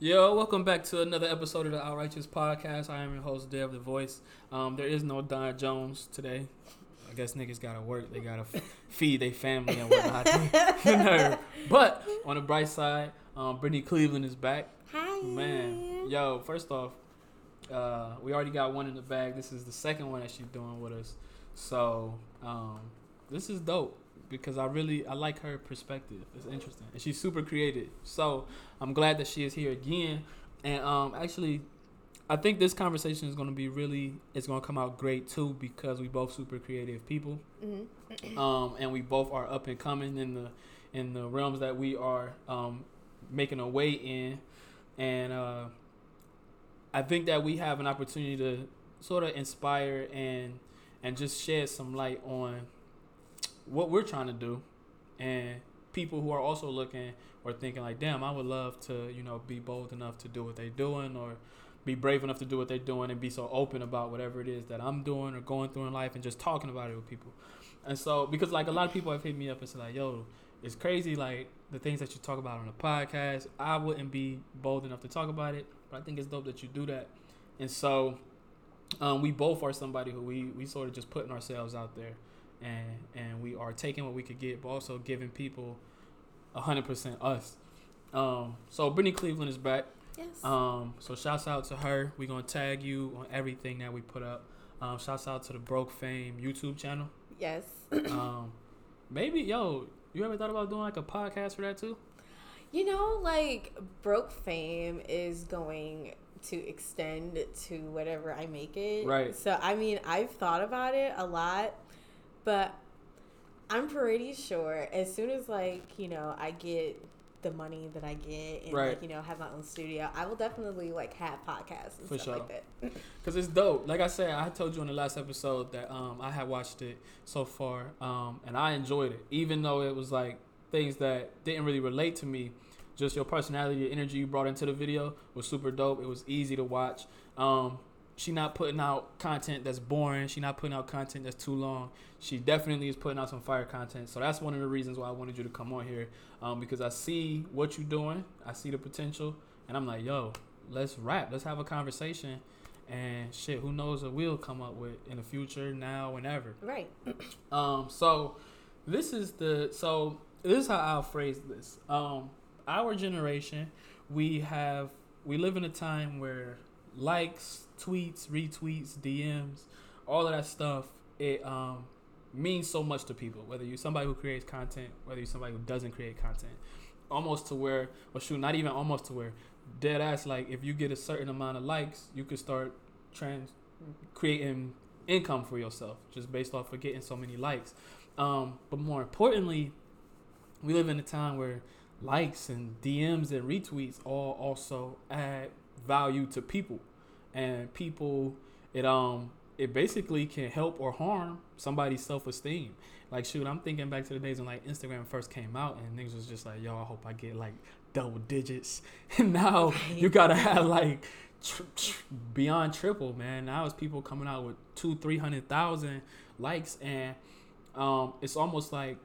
Yo, welcome back to another episode of the Outrighteous Podcast. I am your host, Dev the Voice. Um, there is no Don Jones today. I guess niggas gotta work. They gotta f- feed their family and whatnot. but on the bright side, um, Brittany Cleveland is back. Hi. Man, yo, first off, uh, we already got one in the bag. This is the second one that she's doing with us. So, um, this is dope because I really I like her perspective. It's interesting, and she's super creative. So I'm glad that she is here again. And um, actually, I think this conversation is going to be really it's going to come out great too because we both super creative people, Mm-hmm. um, and we both are up and coming in the in the realms that we are um, making a way in, and uh, I think that we have an opportunity to sort of inspire and and just shed some light on what we're trying to do. And people who are also looking or thinking like damn i would love to you know be bold enough to do what they're doing or be brave enough to do what they're doing and be so open about whatever it is that i'm doing or going through in life and just talking about it with people. And so because like a lot of people have hit me up and said like yo it's crazy like the things that you talk about on the podcast. I wouldn't be bold enough to talk about it but i think it's dope that you do that. And so um, we both are somebody who we, we sort of just putting ourselves out there and and we are taking what we could get but also giving people 100% us um, so brittany cleveland is back Yes. um, so shouts out to her we're gonna tag you on everything that we put up um, shouts out to the broke fame youtube channel yes. um, maybe yo you ever thought about doing like a podcast for that too You know, like broke fame is going to extend to whatever I make it. Right. So I mean, I've thought about it a lot, but I'm pretty sure as soon as like you know I get the money that I get and Right. like you know have my own studio, I will definitely like have podcasts and For stuff sure. like that. Cause it's dope. Like I said, I told you in the last episode that um, I had watched it so far, um, and I enjoyed it, even though it was like things that didn't really relate to me. Just your personality, your energy you brought into the video was super dope. It was easy to watch. Um, she not putting out content that's boring. She not putting out content that's too long. She definitely is putting out some fire content. So that's one of the reasons why I wanted you to come on here, um, because I see what you're doing. I see the potential, and I'm like, yo, let's rap. Let's have a conversation. And shit, who knows what we'll come up with in the future, now, whenever. Right. Um, so this is the so this is how I'll phrase this. Um, our generation, we have we live in a time where likes, tweets, retweets, DMs, all of that stuff, it um means so much to people. Whether you're somebody who creates content, whether you're somebody who doesn't create content, almost to where, or shoot, not even almost to where, dead ass like if you get a certain amount of likes, you could start trans creating income for yourself just based off of getting so many likes. Um, but more importantly, we live in a time where likes and DMs and retweets all also add value to people, and people it um it basically can help or harm somebody's self esteem. Like shoot, I'm thinking back to the days when like Instagram first came out and niggas was just like, yo, I hope I get like double digits. And now you gotta have like tr- tr- beyond triple, man. Now it's people coming out with two, three hundred thousand likes, and um, it's almost like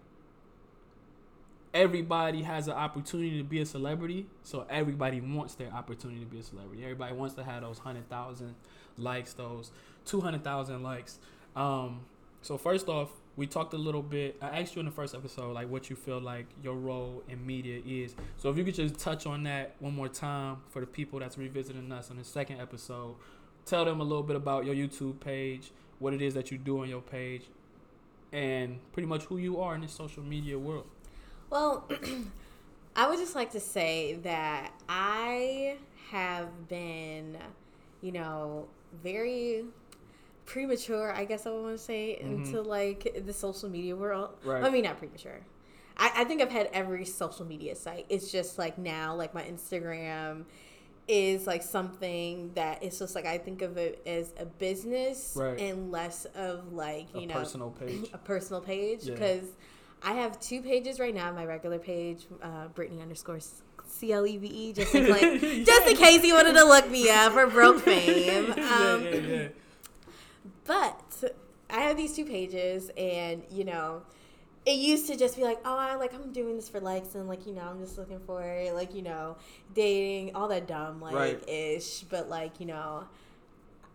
everybody has an opportunity to be a celebrity. So everybody wants their opportunity to be a celebrity. Everybody wants to have those hundred thousand likes, those two hundred thousand likes. Um, so first off, we talked a little bit. I asked you in the first episode, like what you feel like your role in media is. So if you could just touch on that one more time for the people that's revisiting us on the second episode, tell them a little bit about your YouTube page, what it is that you do on your page, and pretty much who you are in this social media world. Well, I would just like to say that I have been, you know, very premature, I guess I would want to say, mm-hmm. into like the social media world. Right. I mean, not premature. I, I think I've had every social media site. It's just like now, like my Instagram is like something that it's just like I think of it as a business Right. and less of like, you A know, personal page. a personal page Yeah. I have two pages right now. My regular page, uh, Brittany underscore C L E V E, just in like, just in case you wanted to look me up for broke fame. Um, yeah, yeah, yeah. But I have these two pages, and you know, it used to just be like, oh, I like I'm doing this for likes and like you know I'm just looking for like you know dating all that dumb like Right. ish, but like you know,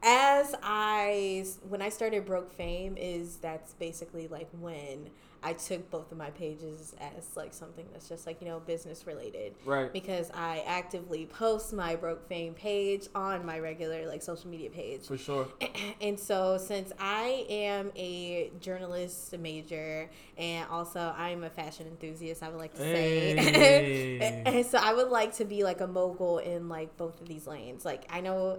as I when I started broke fame is that's basically like when I took both of my pages as like something that's just like you know business related Right. because I actively post my broke fame page on my regular like social media page For sure. and so since I am a journalist major and also I'm a fashion enthusiast, I would like to say, Hey. and so I would like to be like a mogul in like both of these lanes. Like I know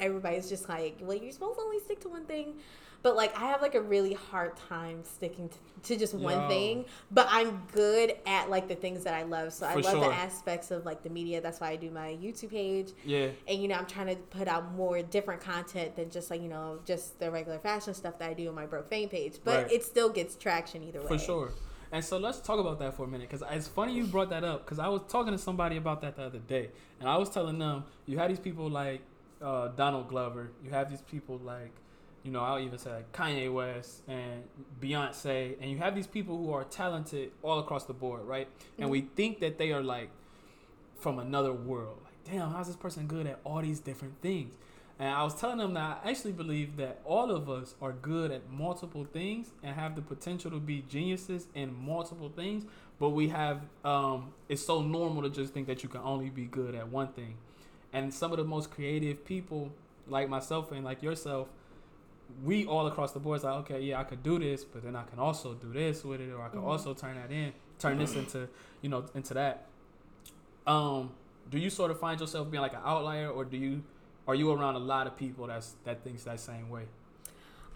everybody's just like, well, you're supposed to only stick to one thing. But like I have like a really hard time sticking to, to just one Yo. thing, but I'm good at like the things that I love. So I For love sure. the aspects of like the media. That's why I do my YouTube page Yeah. and you know i'm trying to put out more different content than just like you know just the regular fashion stuff that i do on my broke fame page but Right. it still gets traction either way For sure. And so let's talk about that for a minute because it's funny you brought that up because I was talking to somebody about that the other day and I was telling them you have these people like uh, Donald Glover, you have these people like, you know, I'll even say like Kanye West and Beyonce, and you have these people who are talented all across the board, right? And we think that they are like from another world. Like, damn, how's this person good at all these different things? And I was telling them that I actually believe that all of us are good at multiple things and have the potential to be geniuses in multiple things. But we have, um, it's so normal to just think that you can only be good at one thing. And some of the most creative people, like myself and like yourself, we all across the board is like, okay, yeah, I could do this, but then I can also do this with it, or I can Mhm. also turn that in, turn this into, you know, into that. Um, do you sort of find yourself being like an outlier, or do you, are you around a lot of people that's that thinks that same way?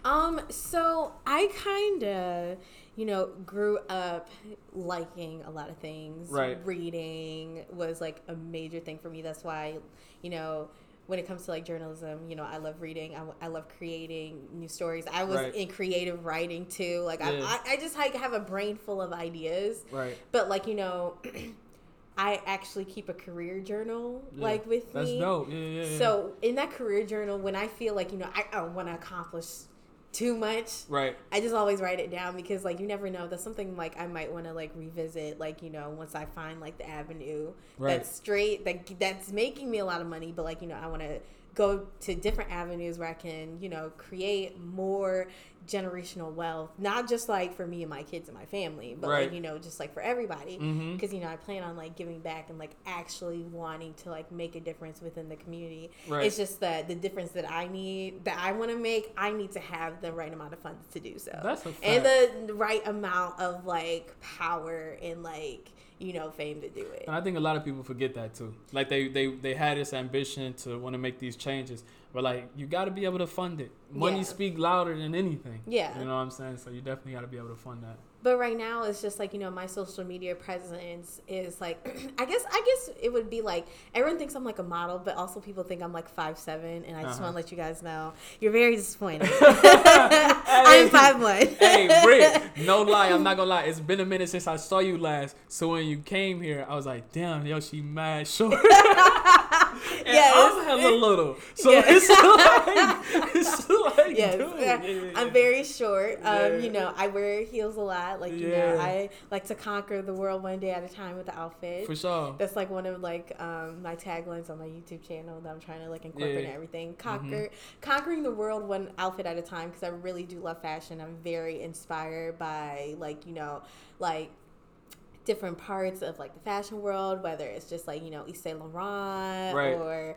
um so i kind of you know grew up liking a lot of things Right. reading was like a major thing for me that's why you know when it comes to like journalism, you know, I love reading. I, I love creating new stories. I was Right. in creative writing too. Like Yeah. I, I, just like have a brain full of ideas. Right. But like you know, I actually keep a career journal Yeah, like with That's me. dope. Yeah, yeah, yeah. So in that career journal, when I feel like you know I, I want to accomplish too much, right. I just always write it down because like you never know. That's something like I might want to like revisit. Like you know once I find like the avenue Right. that's straight that that's making me a lot of money, but like you know I want to go to different avenues where I can you know create more generational wealth, not just like for me and my kids and my family, but Right. like you know just like for everybody Mm-hmm. because you know I plan on like giving back and like actually wanting to like make a difference within the community. Right. It's just that the difference that I need that I want to make, I need to have the right amount of funds to do so, That's and the right amount of like power and like you know fame to do it. And I think a lot of people forget that too. Like they they they had this ambition to want to make these changes, but like you got to be able to fund it. Money Yeah. speak louder than anything. Yeah. You know what I'm saying? So you definitely got to be able to fund that. But right now, it's just like you know, my social media presence is like, I guess, I guess it would be like everyone thinks I'm like a model, but also people think I'm like five seven, and I just Uh-huh. want to let you guys know you're very disappointed. I'm five one. hey, Britt, no lie, I'm not gonna lie. It's been a minute since I saw you last. So when you came here, I was like, damn, yo, she mad short. Yes. I'm hella little. So Yes. it's like, it's like, yes, dude, I'm very short. Um, Yeah. you know, I wear heels a lot. Like you Yeah. know, I like to conquer the world one day at a time with the outfit. For sure. That's like one of like um, my taglines on my YouTube channel that I'm trying to like incorporate Yeah. Mm-hmm. everything. Conquer, conquering the world one outfit at a time because I really do love fashion. I'm very inspired by like you know like different parts of like the fashion world, whether it's just like you know Yves Saint Laurent Right. or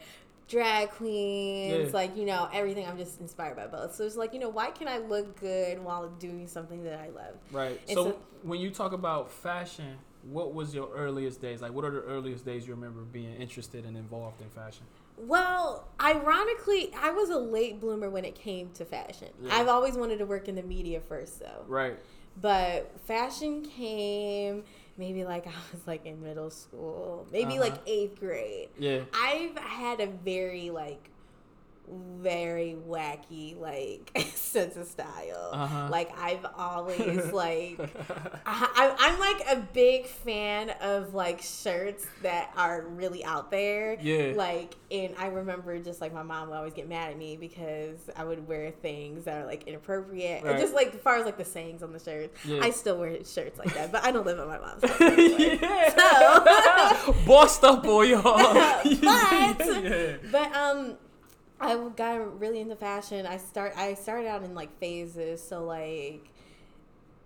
drag queens, Yeah. like you know everything. I'm just inspired by both. So it's like you know why can I look good while doing something that I love? Right. So, so- when you talk about fashion, what was your earliest days? Like, what are the earliest days you remember being interested and involved in fashion? Well, ironically, I was a late bloomer when it came to fashion. Yeah. I've always wanted to work in the media first, though. Right. But fashion came maybe like I was like in middle school, maybe Uh-huh. like eighth grade. Yeah. I've had a very like very wacky like sense of style. Uh-huh. Like I've always like I, I'm like a big fan of like shirts that are really out there. Yeah. Like and I remember just like my mom would always get mad at me because I would wear things that are like inappropriate. Right. just like as far as like the sayings on the shirts. Yeah. I still wear shirts like that, but I don't live at my mom's house. anyway. yeah. Bossed up boy, y'all. But- yeah. But um, I got really into fashion. I start I started out in like phases. So like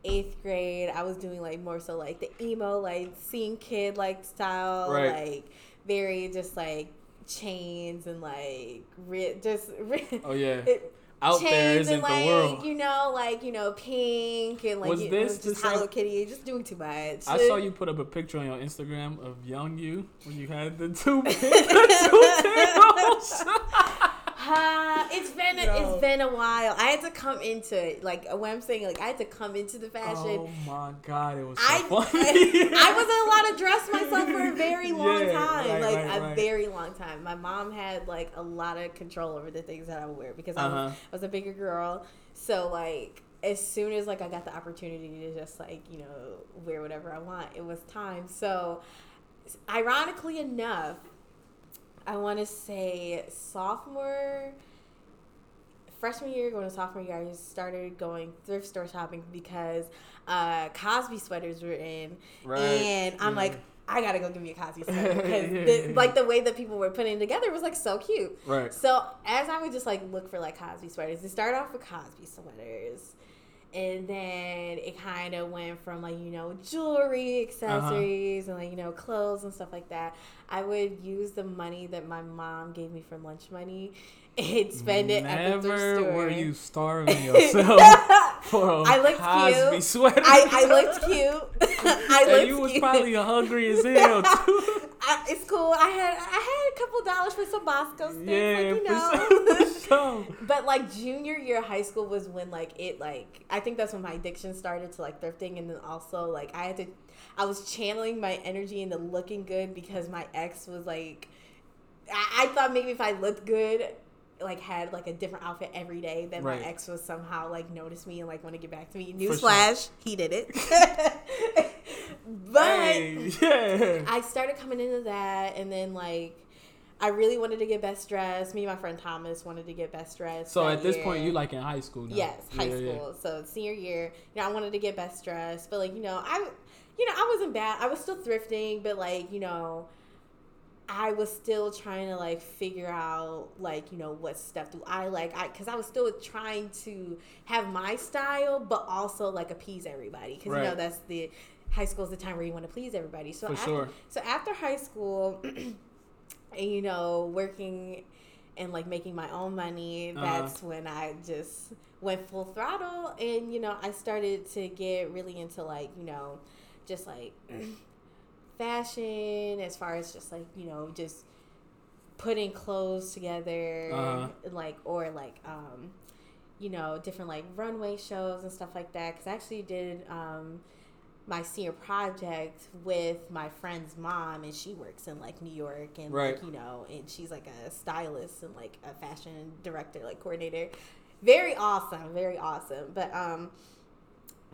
eighth grade, I was doing like more so like the emo, like scene kid like style, Right. like very just like chains and like ri- just ri- Oh yeah. it- Out there isn't and the like world. you know like you know pink and like Was you this just the Hello Kitty, just doing too much. I saw you put up a picture on your Instagram of young you when you had the two, the two. Uh, it's been Yo. it's been a while. I had to come into it. Like what I'm saying, like I had to come into the fashion. Oh my god, it was so I, funny. I wasn't allowed to dress myself for a very long Yeah, time, right, like right, a right. very long time. My mom had like a lot of control over the things that I would wear because Uh-huh. was, I was a bigger girl. So like as soon as like I got the opportunity to just like you know wear whatever I want, it was time. So ironically enough, I want to say sophomore, freshman year, going to sophomore year, I just started going thrift store shopping because uh, Cosby sweaters were in, Right, and I'm yeah. like. I gotta go give me a Cosby sweater because the, like the way that people were putting it together was like so cute. right. So as I would just like look for like Cosby sweaters, it started off with Cosby sweaters, and then it kind of went from like you know jewelry, uh-huh. accessories, and like you know clothes and stuff like that. I would use the money that my mom gave me for lunch money and spend it at the thrift Never store. were you starving yourself for a I looked Cosby cute. sweater. I, I looked cute. I and looked you was cute. probably hungry as hell too. I, it's cool. I had I had a couple dollars for some Bosco sticks, yeah, like, you know. Sure. sure. But like junior year of high school was when like it like I think that's when my addiction started to like thrifting and then also like I had to I was channeling my energy into looking good because my ex was like I, I thought maybe if I looked good like had like a different outfit every day then Right. my ex would somehow like notice me and like want to get back to me. Newsflash, he did it. but Hey, yeah. I started coming into that, and then like I really wanted to get best dressed. Me and my friend Thomas wanted to get best dressed. So at this year. point, you like in high school now? yes, high Yeah, yeah. school. So senior year, you know, I wanted to get best dressed, but like you know, I, you know, I wasn't bad. I was still thrifting, but like you know. I was still trying to like figure out like you know what stuff do I like I because I was still trying to have my style but also like appease everybody because you know that's the high school is the time where you want to please everybody so For after, sure. so after high school you know working and like making my own money Uh-huh. that's when I just went full throttle and you know I started to get really into like you know just like fashion as far as just like you know just putting clothes together Uh-huh. like or like um you know different like runway shows and stuff like that because i actually did um my senior project with my friend's mom and she works in like new york and Right. like you know and she's like a stylist and like a fashion director like coordinator very awesome very awesome but um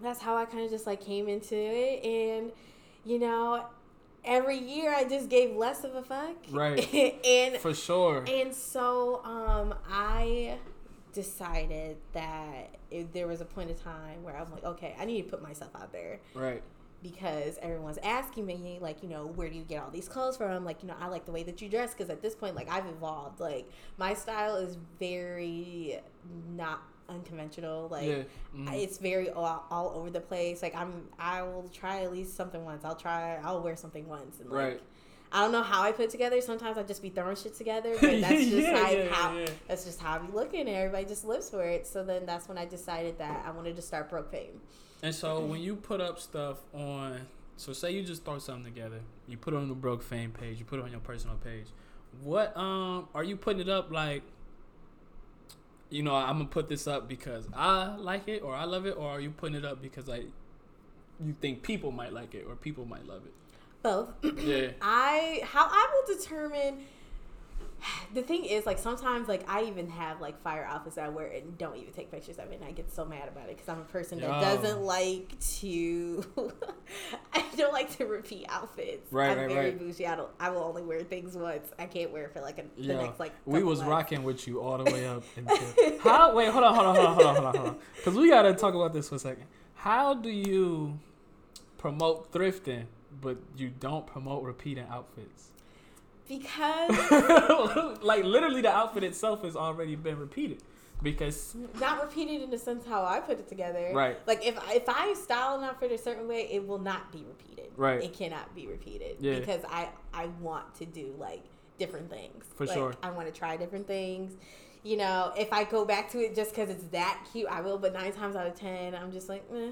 that's how i kind of just like came into it and you know every year i just gave less of a fuck Right. and For sure. and so um, I decided that if there was a point of time where I'm like, okay, I need to put myself out there Right. because everyone's asking me, like, you know, where do you get all these clothes from? Like, you know, I like the way that you dress because at this point, like, I've evolved. Like, my style is very not unconventional. Like, Yeah. Mhm. It's very all, all over the place. Like, I'm, I will try at least something once. I'll try, I'll wear something once. And, like, Right. I don't know how I put it together. Sometimes I just be throwing shit together, but that's just Yeah, like yeah, how yeah. that's just how I be looking. And everybody just lives for it. So then that's when I decided that I wanted to start Broke Fame. And so when you put up stuff on, so say you just throw something together, you put it on the Broke Fame page, you put it on your personal page. What um are you putting it up like? You know, I'm gonna put this up because I like it or I love it, or are you putting it up because like you think people might like it or people might love it? Both. Yeah. I how I will determine the thing is, like sometimes, like I even have like fire outfits that I wear and don't even take pictures of it, and I get so mad about it because I'm a person that Yo. doesn't like to. I don't like to repeat outfits. Right, I'm right, very right. bougie. I don't. I will only wear things once. I can't wear it for like a, the Yo, next like. we was months. rocking with you all the way up until how wait hold on hold on hold on hold on hold on hold on because we gotta talk about this for a second how do you promote thrifting but you don't promote repeating outfits because like literally the outfit itself has already been repeated because not repeated in the sense how I put it together. Right. Like if if I style an outfit a certain way, it will not be repeated. Right. It cannot be repeated. Yeah. Because I I want to do like different things. For Like, sure. I want to try different things. You know, if I go back to it just because it's that cute, I will. But nine times out of ten, I'm just like, eh.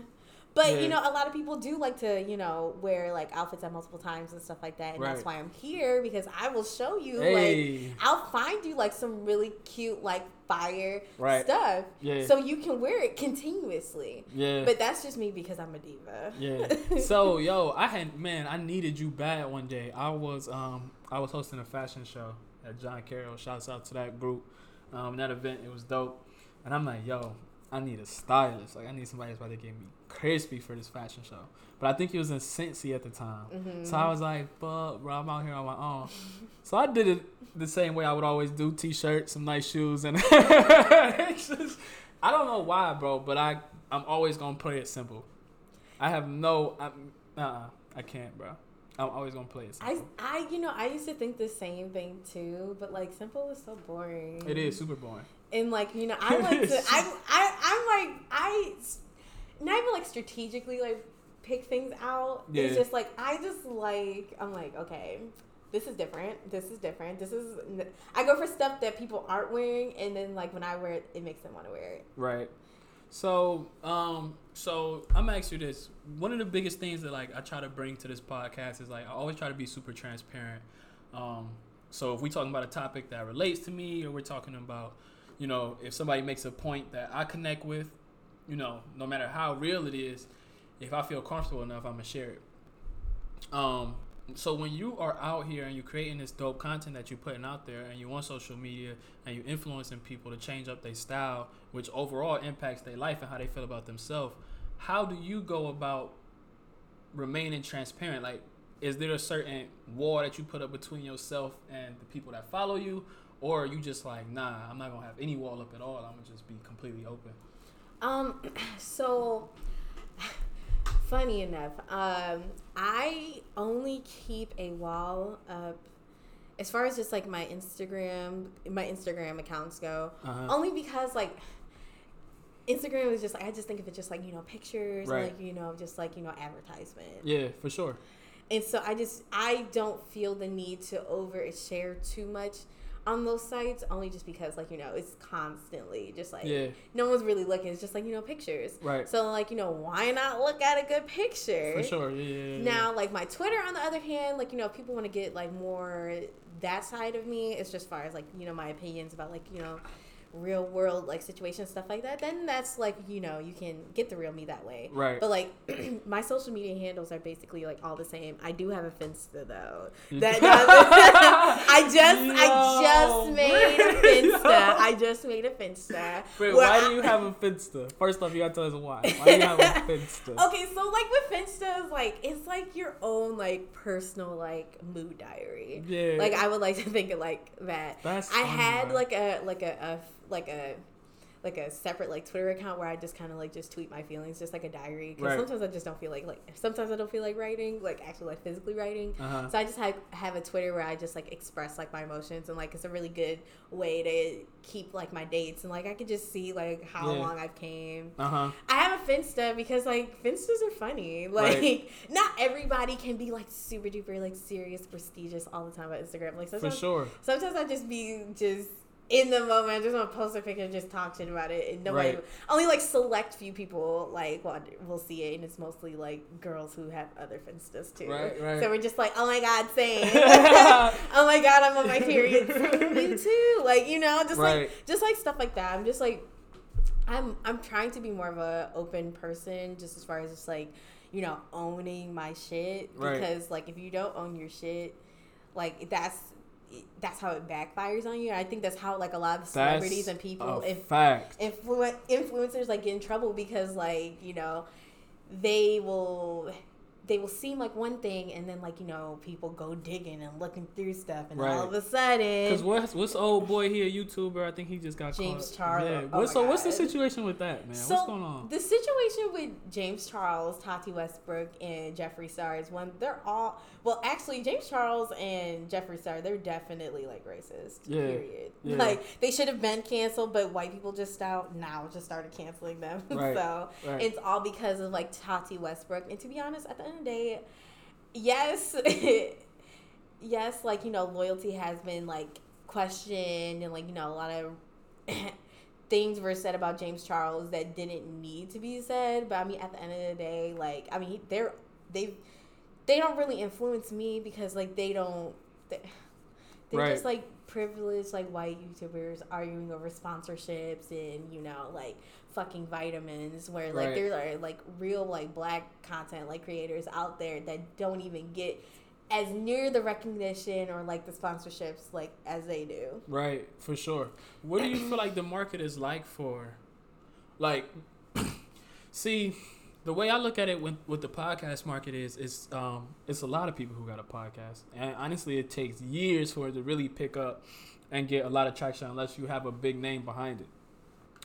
But Yeah. you know, a lot of people do like to, you know, wear like outfits at multiple times and stuff like that, and that's why I'm here because I will show you like I'll find you like some really cute, like fire Right. stuff, Yeah. so you can wear it continuously. yeah But that's just me because I'm a diva. Yeah. So yo, I had man, I needed you bad one day. I was um I was hosting a fashion show at John Carroll. Shouts out to that group. Um that event it was dope. And I'm like, yo, I need a stylist. Like I need somebody that's about to get me crispy for this fashion show. But I think he was in Cincy at the time. Mhm. So I was like, fuck, bro, I'm out here on my own. So I did it the same way I would always do: t shirts, some nice shoes, and it's just, I don't know why, bro, but I I'm always gonna play it simple. I have no, I'm, uh, I can't, bro. I'm always gonna play it I, simple. I, you know, I used to think the same thing too, but like simple is so boring. it is super boring. And like you know, I like to, I, I, I'm like, I, not even like strategically like pick things out. It's just like I just like I'm like okay. This is different. This is different. This is. I go for stuff that people aren't wearing, and then like when I wear it, it makes them want to wear it. Right. So, um, so I'm gonna ask you this. One of the biggest things that like I try to bring to this podcast is like I always try to be super transparent. Um, so if we're talking about a topic that relates to me, or we're talking about, you know, if somebody makes a point that I connect with, you know, no matter how real it is, if I feel comfortable enough, I'm gonna share it. Um, so when you are out here and you're creating this dope content that you're putting out there and you on social media and you're influencing people to change up their style which overall impacts their life and how they feel about themselves how do you go about remaining transparent like is there a certain wall that you put up between yourself and the people that follow you or are you just like nah i'm not gonna have any wall up at all i'm gonna just be completely open Um, so funny enough, um, I only keep a wall up as far as just like my Instagram, my Instagram accounts go. uh-huh. Only because like Instagram is just like I just think of it just like you know pictures, Right. like you know just like you know advertisement. yeah for sure And so I just I don't feel the need to over share too much on those sites only just because like you know it's constantly just like yeah no one's really looking. It's just like you know pictures. right So like you know why not look at a good picture? for sure yeah, yeah, yeah. Now like my Twitter on the other hand, like you know if people want to get like more that side of me, it's just far as like you know my opinions about like you know real world like situations stuff like that. Then that's like you know you can get the real me that way. right But like my social media handles are basically like all the same. I do have a Finsta though. You- That I just I just made a? Finsta. I just made a Finsta. Wait, why I- do you have a Finsta? First off, you gotta tell us why. Why do you have a Finsta? Okay, so like with Finsta is like it's like your own like personal like mood diary. Yeah. Like I would like to think of like that. That's I had like a like a, a like a like a separate like Twitter account where I just kind of like just tweet my feelings, just like a diary. Because Right. sometimes I just don't feel like like sometimes I don't feel like writing, like actually like physically writing. Uh-huh. So I just have have a Twitter where I just like express like my emotions and like it's a really good way to keep like my dates and like I could just see like how Yeah. long I've came. Uh huh. I have a Finsta because like Finstas are funny. Like Right. not everybody can be like super duper like serious, prestigious all the time on Instagram. Like For sure. sometimes I just be just in the moment. I just want to post a picture and just talk shit about it. And nobody, Right. only like select few people like will, see it, and it's mostly like girls who have other Finstas too. Right, right. So we're just like, oh my god, same. oh my god, I'm on my period. Me too. Like you know, just Right. like just like stuff like that. I'm just like. I'm I'm trying to be more of a open person just as far as just like you know owning my shit because like if you don't own your shit like that's that's how it backfires on you. I think that's how like a lot of celebrities That's and people if fact. influ- influencers like get in trouble because like you know they will they will seem like one thing and then like you know people go digging and looking through stuff and all of a sudden Cause what's what's old boy here, YouTuber? I think he just got James caught. Charles. Yeah. Oh so what's the situation with that, man? So what's going on? the situation with James Charles, Tati Westbrook, and Jeffree Star is one. They're all well. Actually, James Charles and Jeffree Star, they're definitely like racist. Yeah, Period. yeah. Like they should have been canceled, but white people just out now just started canceling them. Right, so right. it's all because of like Tati Westbrook. And to be honest, at the end the day, yes, yes, like you know, loyalty has been like questioned, and like you know, a lot of things were said about James Charles that didn't need to be said. But I mean, at the end of the day, like I mean, they're they they don't really influence me because like they don't they, they're Right. just like privileged like white YouTubers arguing over sponsorships and you know like fucking vitamins where like Right. there are like real like black content like creators out there that don't even get as near the recognition or like the sponsorships like as they do. Right, for sure. What do you feel like the market is like for, like, see, the way I look at it with, with the podcast market is, is um, it's a lot of people who got a podcast, and honestly, it takes years for it to really pick up and get a lot of traction unless you have a big name behind it.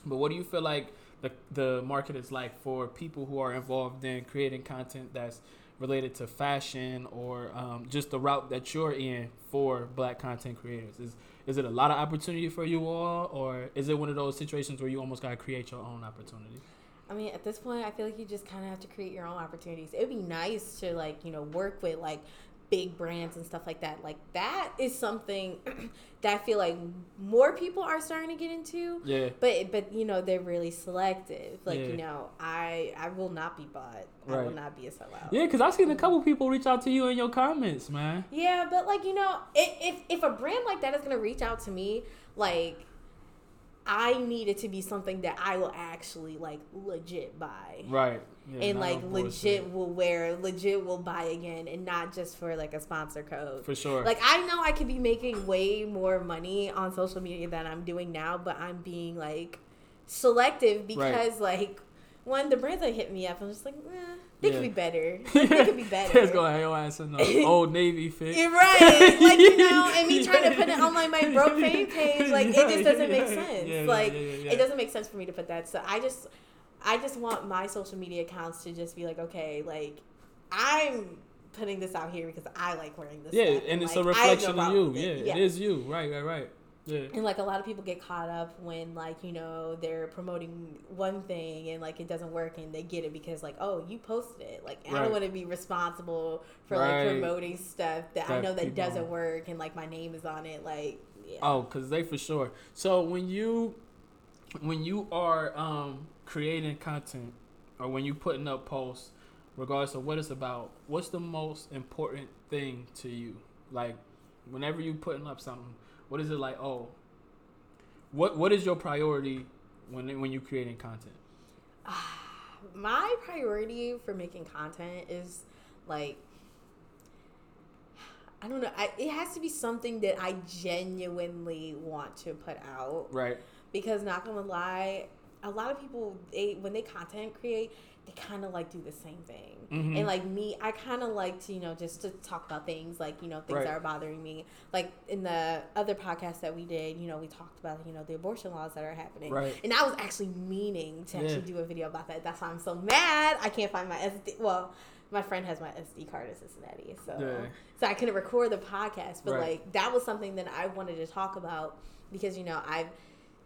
But what do you feel like the the market is like for people who are involved in creating content that's related to fashion or um, just the route that you're in for black content creators? Is is it a lot of opportunity for you all, or is it one of those situations where you almost gotta create your own opportunity? I mean, at this point, I feel like you just kind of have to create your own opportunities. It would be nice to like you know work with like big brands and stuff like that. Like that is something that I feel like more people are starting to get into. Yeah, But but you know they're really selective. Like Yeah. you know I I will not be bought. I will not be a sellout. yeah, because I've seen a couple people reach out to you in your comments, man. Yeah, but like you know, i- if if a brand like that is gonna reach out to me, like I need it to be something that I will actually like legit buy. Right. Yeah, and like legit bullshit. will wear, legit will buy again, and not just for like a sponsor code. For sure. Like I know I could be making way more money on social media than I'm doing now, but I'm being like selective because like when the brands that hit me up, I'm just like, eh, they Yeah. could be better. Like, they could be better. Let's go have your ass in the old Navy fit. Right. Like, you know, and me trying to put it on like my broke fame page, like it just doesn't make Yeah, sense. yeah, yeah, like yeah, yeah, yeah. it doesn't make sense for me to put that. So I just I just want my social media accounts to just be like, okay, like I'm putting this out here because I like wearing this. Yeah, stuff, and it's like, a have no reflection of you. Yeah, it. it is you. Right, right, right. Yeah. And like a lot of people get caught up when like you know they're promoting one thing and like it doesn't work and they get it because like oh you posted it like I don't want to be responsible for Right. like promoting stuff that, I know that people- doesn't work and like my name is on it like yeah. Oh, cause they for sure. So when you when you are um creating content or when you putting up posts, regardless of what it's about, what's the most important thing to you? Like whenever you putting up something, what is it like? Oh, what what is your priority when when you're creating content? my priority for making content is like I don't know. I, it has to be something that I genuinely want to put out. Right. because not gonna lie a lot of people they when they content create they kind of like do the same thing Mhm. and like me i kind of like to you know just to talk about things like you know things Right. that are bothering me like in the other podcast that we did you know we talked about you know the abortion laws that are happening Right. and i was actually meaning to actually do a video about that that's why i'm so mad i can't find my sd well my friend has my sd card in cincinnati so Yeah. so i couldn't record the podcast but Right. like that was something that i wanted to talk about because you know i've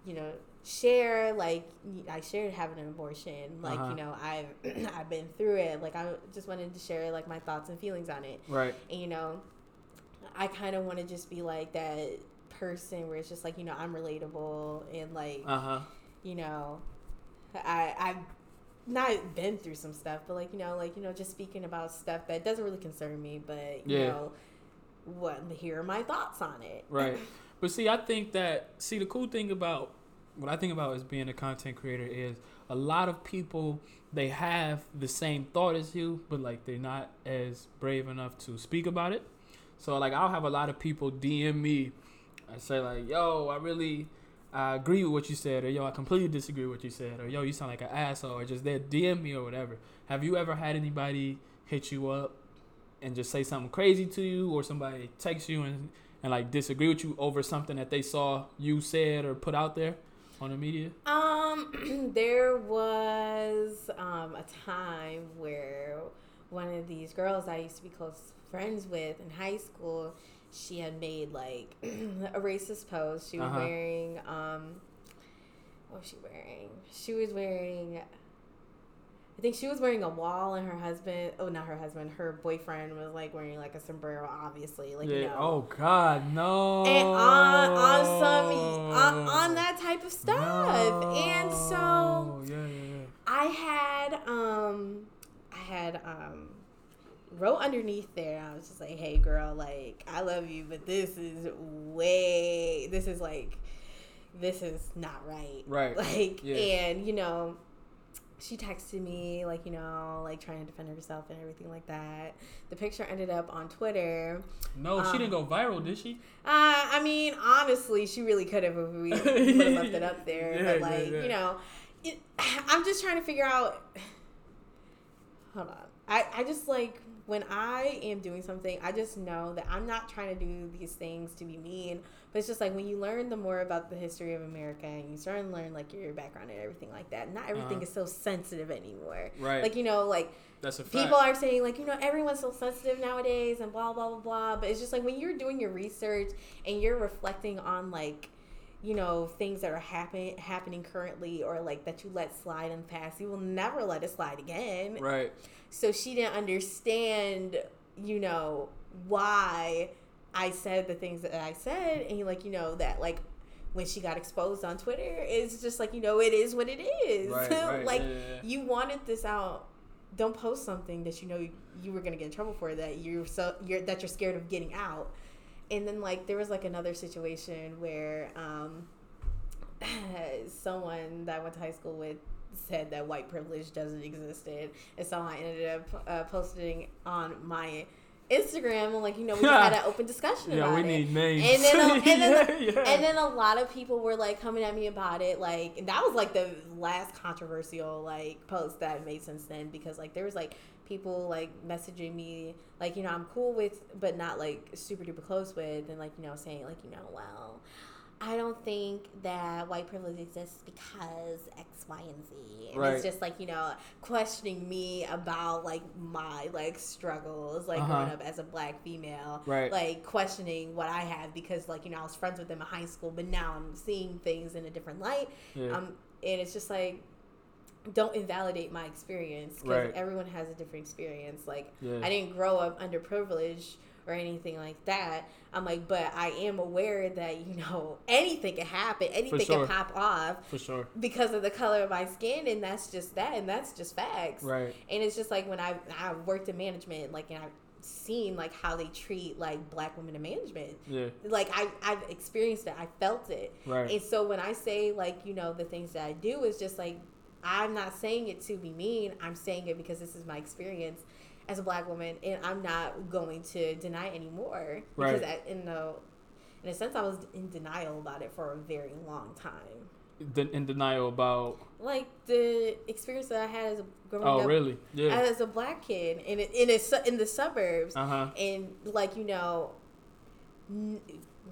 you know share like I shared having an abortion like Uh-huh. you know I've I've been through it like I just wanted to share like my thoughts and feelings on it Right. and you know I kind of want to just be like that person where it's just like you know I'm relatable and like Uh huh. you know I I've not been through some stuff but like you know like you know just speaking about stuff that doesn't really concern me but you Yeah. know what here are my thoughts on it Right. But see, I think that see the cool thing about what I think about as being a content creator is a lot of people they have the same thought as you, but like they're not as brave enough to speak about it. So like I'll have a lot of people DM me and say like, "Yo, I really I agree with what you said," or "Yo, I completely disagree with what you said," or "Yo, you sound like an asshole," or just they DM me or whatever. Have you ever had anybody hit you up and just say something crazy to you, or somebody text you and and like disagree with you over something that they saw you said or put out there on the media? Um, there was um, a time where one of these girls I used to be close friends with in high school, she had made like a racist post. She was Uh-huh. wearing um, what was she wearing? She was wearing. I think she was wearing a wall, and her husband, oh, not her husband, her boyfriend was like wearing like a sombrero, obviously, like yeah. you know. Oh God, no. and on on some on, on that type of stuff and so yeah, yeah, yeah. i had um i had um wrote underneath there i was just like hey girl like i love you but this is way this is like this is not right Right. like and you know she texted me like you know like trying to defend herself and everything like that the picture ended up on twitter No, she Um, didn't go viral, did she? uh, I mean, honestly, she really could have if we would have left it up there. Yeah, but yeah, like, yeah. you know, it, I'm just trying to figure out. Hold on, I I just like when I am doing something, I just know that I'm not trying to do these things to be mean. But it's just like when you learn the more about the history of America and you start to learn like your background and everything like that. Not everything Uh-huh. is so sensitive anymore. Right. Like you know, like That's a fact. people are saying like you know everyone's so sensitive nowadays and blah blah blah blah but it's just like when you're doing your research and you're reflecting on like you know things that are happen- happening currently or like that you let slide in the past you will never let it slide again. Right. so she didn't understand you know why i said the things that i said. And like you know that like when she got exposed on twitter it's just like you know it is what it is. Right, right, like yeah, yeah, you wanted this out. Don't post something that you know you, you were gonna get in trouble for that you're so you're that you're scared of getting out and then like there was like another situation where um someone that I went to high school with said that white privilege doesn't exist and so I ended up uh, posting on my Instagram and like you know we just had an open discussion Yeah, about we it. need names. And then, a- and, then yeah, yeah. and then a lot of people were like coming at me about it. Like and that was like the last controversial like post that made sense then because like there was like people like messaging me like you know I'm cool with but not like super duper close with and like you know saying like you know well I don't think that white privilege exists because X, Y, and Z. And Right. it's just like, you know, questioning me about like my like struggles, like Uh-huh. growing up as a black female. Right. Like questioning what I have because like, you know, I was friends with them in high school, but now I'm seeing things in a different light. Yeah. Um and it's just like don't invalidate my experience because Right. everyone has a different experience. Like Yeah. I didn't grow up underprivileged or anything like that. I'm like, but I am aware that you know anything can happen, anything sure. can pop off For sure. because of the color of my skin, and that's just that, and that's just facts. Right. And it's just like when I I worked in management, like and I've seen like how they treat like black women in management. Yeah. Like I I've experienced it, I felt it, Right. and so when I say like you know the things that I do is just like I'm not saying it to be mean. I'm saying it because this is my experience as a black woman, and I'm not going to deny anymore. Because I, in the in a sense, I was in denial about it for a very long time. De- in denial about. Like the experience that I had as a growing Oh, up really? Yeah. as a black kid in a, in a, in the suburbs, Uh huh. and like you know n-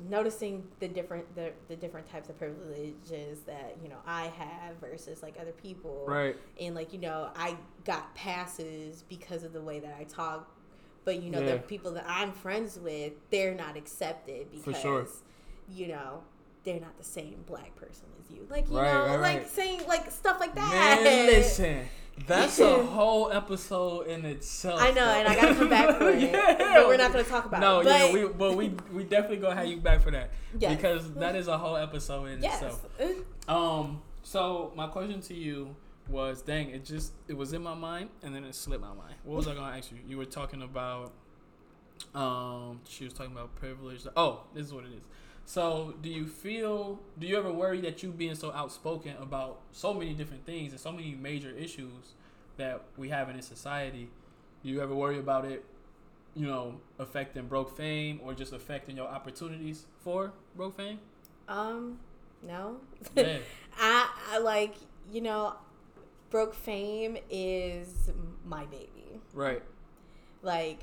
noticing the different the, the different types of privileges that you know i have versus like other people Right. and like you know i got passes because of the way that i talk but you know Yeah. the people that i'm friends with they're not accepted because sure. you know they're not the same black person as you like you Right, know right, like right. saying like stuff like that Man, listen. That's a whole episode in itself. I know, though. and I gotta come back for it. Yeah. But we're not gonna talk about no, it. yeah, But we but we we definitely gonna have you back for that Yes. because that is a whole episode in yes. itself. Um, so my question to you was, dang, it just it was in my mind and then it slipped my mind. What was I gonna ask you? You were talking about, um, she was talking about privilege. Oh, this is what it is. So, do you feel? Do you ever worry that you being so outspoken about so many different things and so many major issues that we have in this society? Do you ever worry about it you know, affecting broke fame or just affecting your opportunities for broke fame? Um, no. Yeah. I, I like you know, broke fame is my baby. right. Like,